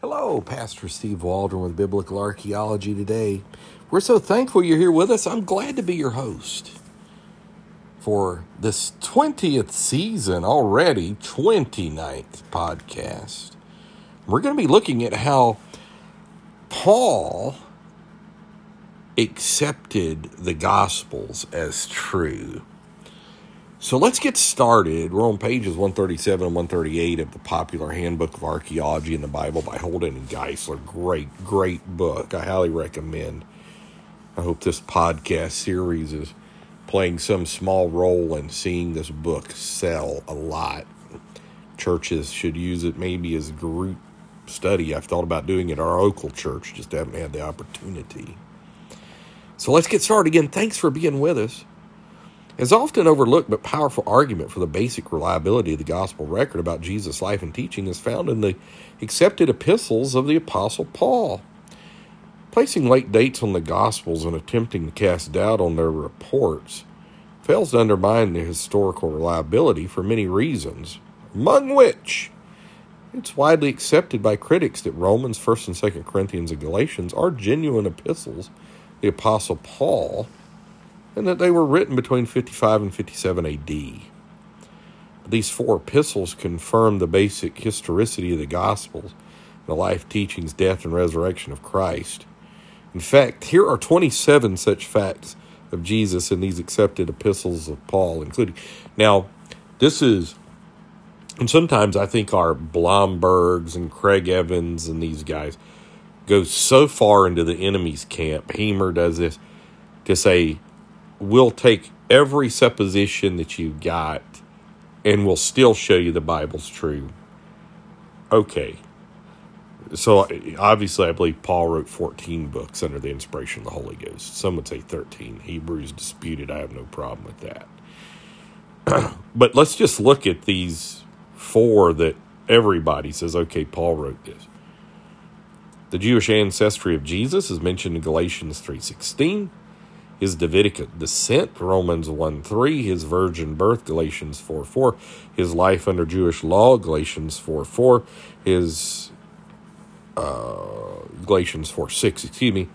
Hello, Pastor Steve Waldron with Biblical Archaeology today. We're so thankful you're here with us. I'm glad to be your host for this 20th season already, 29th podcast. We're going to be looking at how Paul accepted the Gospels as true. So let's get started. We're on pages 137 and 138 of the popular Handbook of Archaeology in the Bible by Holden and Geisler. Great, great book. I highly recommend. I hope this podcast series is playing some small role in seeing this book sell a lot. Churches should use it maybe as group study. I've thought about doing it at our local church, just haven't had the opportunity. So let's get started again. Thanks for being with us. As often overlooked but powerful argument for the basic reliability of the gospel record about Jesus' life and teaching is found in the accepted epistles of the Apostle Paul. Placing late dates on the Gospels and attempting to cast doubt on their reports fails to undermine the historical reliability for many reasons, among which it's widely accepted by critics that Romans, 1st and 2nd Corinthians, and Galatians are genuine epistles the Apostle Paul and that they were written between 55 and 57 AD. These four epistles confirm the basic historicity of the Gospels, the life, teachings, death, and resurrection of Christ. In fact, here are 27 such facts of Jesus in these accepted epistles of Paul, including. Now, this is, and sometimes I think our Blombergs and Craig Evans and these guys go so far into the enemy's camp. Hemer does this to say, we'll take every supposition that you've got and we'll still show you the Bible's true. Okay. So obviously, I believe Paul wrote 14 books under the inspiration of the Holy Ghost. Some would say 13. Hebrews disputed. I have no problem with that. but let's just look at these four that everybody says, okay, Paul wrote this. The Jewish ancestry of Jesus is mentioned in Galatians 3:16 his Davidic descent, Romans 1 3, his virgin birth, Galatians 4 4, his life under Jewish law, Galatians 4 4, his uh, Galatians 4 6, excuse me,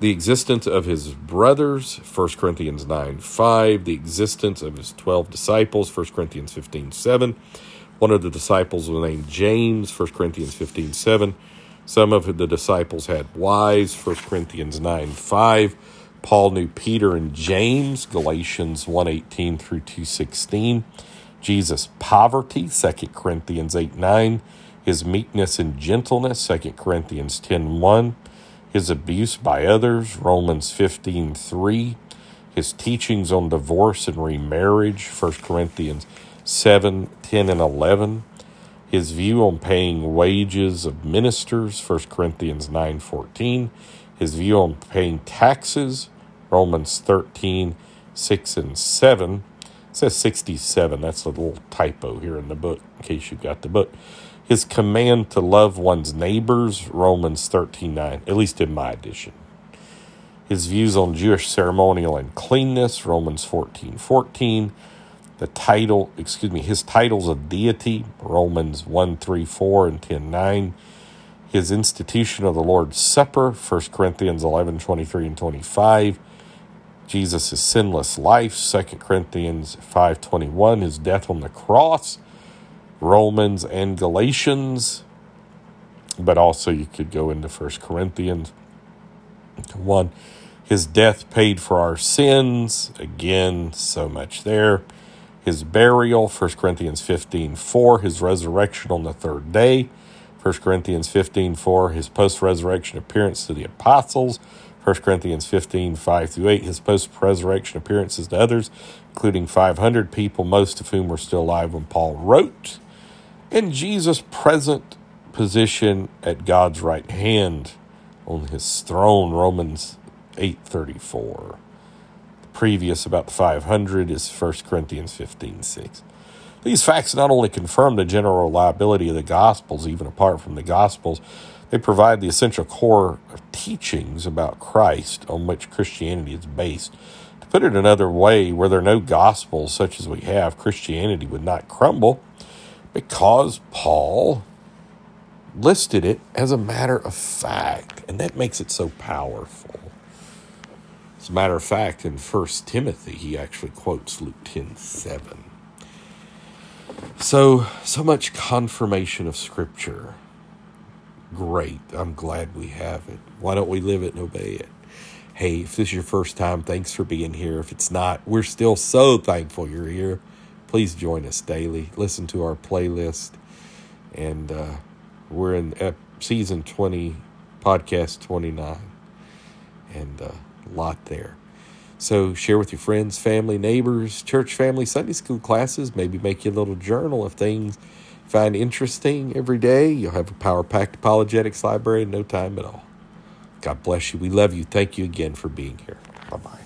the existence of his brothers, 1 Corinthians 9 5, the existence of his 12 disciples, 1 Corinthians 15 7. One of the disciples was named James, 1 Corinthians 15 7. Some of the disciples had wives, 1 Corinthians 9 5 Paul knew Peter and James, Galatians 1:18 through 2:16. Jesus' poverty, 2 Corinthians 8 9. His meekness and gentleness, 2 Corinthians 10 1. His abuse by others, Romans 15 3. His teachings on divorce and remarriage, 1 Corinthians 7 10 and 11. His view on paying wages of ministers, 1 Corinthians 9 14 his view on paying taxes, Romans 13, 6 and 7. It says 67. That's a little typo here in the book, in case you've got the book. His command to love one's neighbors, Romans 13, 9, at least in my edition. His views on Jewish ceremonial and cleanness, Romans 14, 14. The title, excuse me, his titles of deity, Romans 1, 3, 4 and 10, 9 his institution of the Lord's Supper, 1 Corinthians 11, 23 and 25, Jesus' sinless life, 2 Corinthians 5, 21, his death on the cross, Romans and Galatians, but also you could go into 1 Corinthians 1. His death paid for our sins, again, so much there. His burial, 1 Corinthians 15, 4, his resurrection on the third day, 1 Corinthians 15 4, his post resurrection appearance to the apostles. 1 Corinthians 15 5 through 8, his post resurrection appearances to others, including 500 people, most of whom were still alive when Paul wrote. And Jesus' present position at God's right hand on his throne, Romans 8:34. The previous about the 500 is 1 Corinthians 15 6. These facts not only confirm the general reliability of the Gospels, even apart from the Gospels, they provide the essential core of teachings about Christ on which Christianity is based. To put it another way, were there no Gospels such as we have, Christianity would not crumble because Paul listed it as a matter of fact, and that makes it so powerful. As a matter of fact, in First Timothy, he actually quotes Luke 10 7. So, so much confirmation of Scripture. Great. I'm glad we have it. Why don't we live it and obey it? Hey, if this is your first time, thanks for being here. If it's not, we're still so thankful you're here. Please join us daily. Listen to our playlist. And uh, we're in season 20, podcast 29. And uh, a lot there. So share with your friends, family, neighbors, church family, Sunday school classes. Maybe make you a little journal of things find interesting every day. You'll have a power packed apologetics library in no time at all. God bless you. We love you. Thank you again for being here. Bye bye.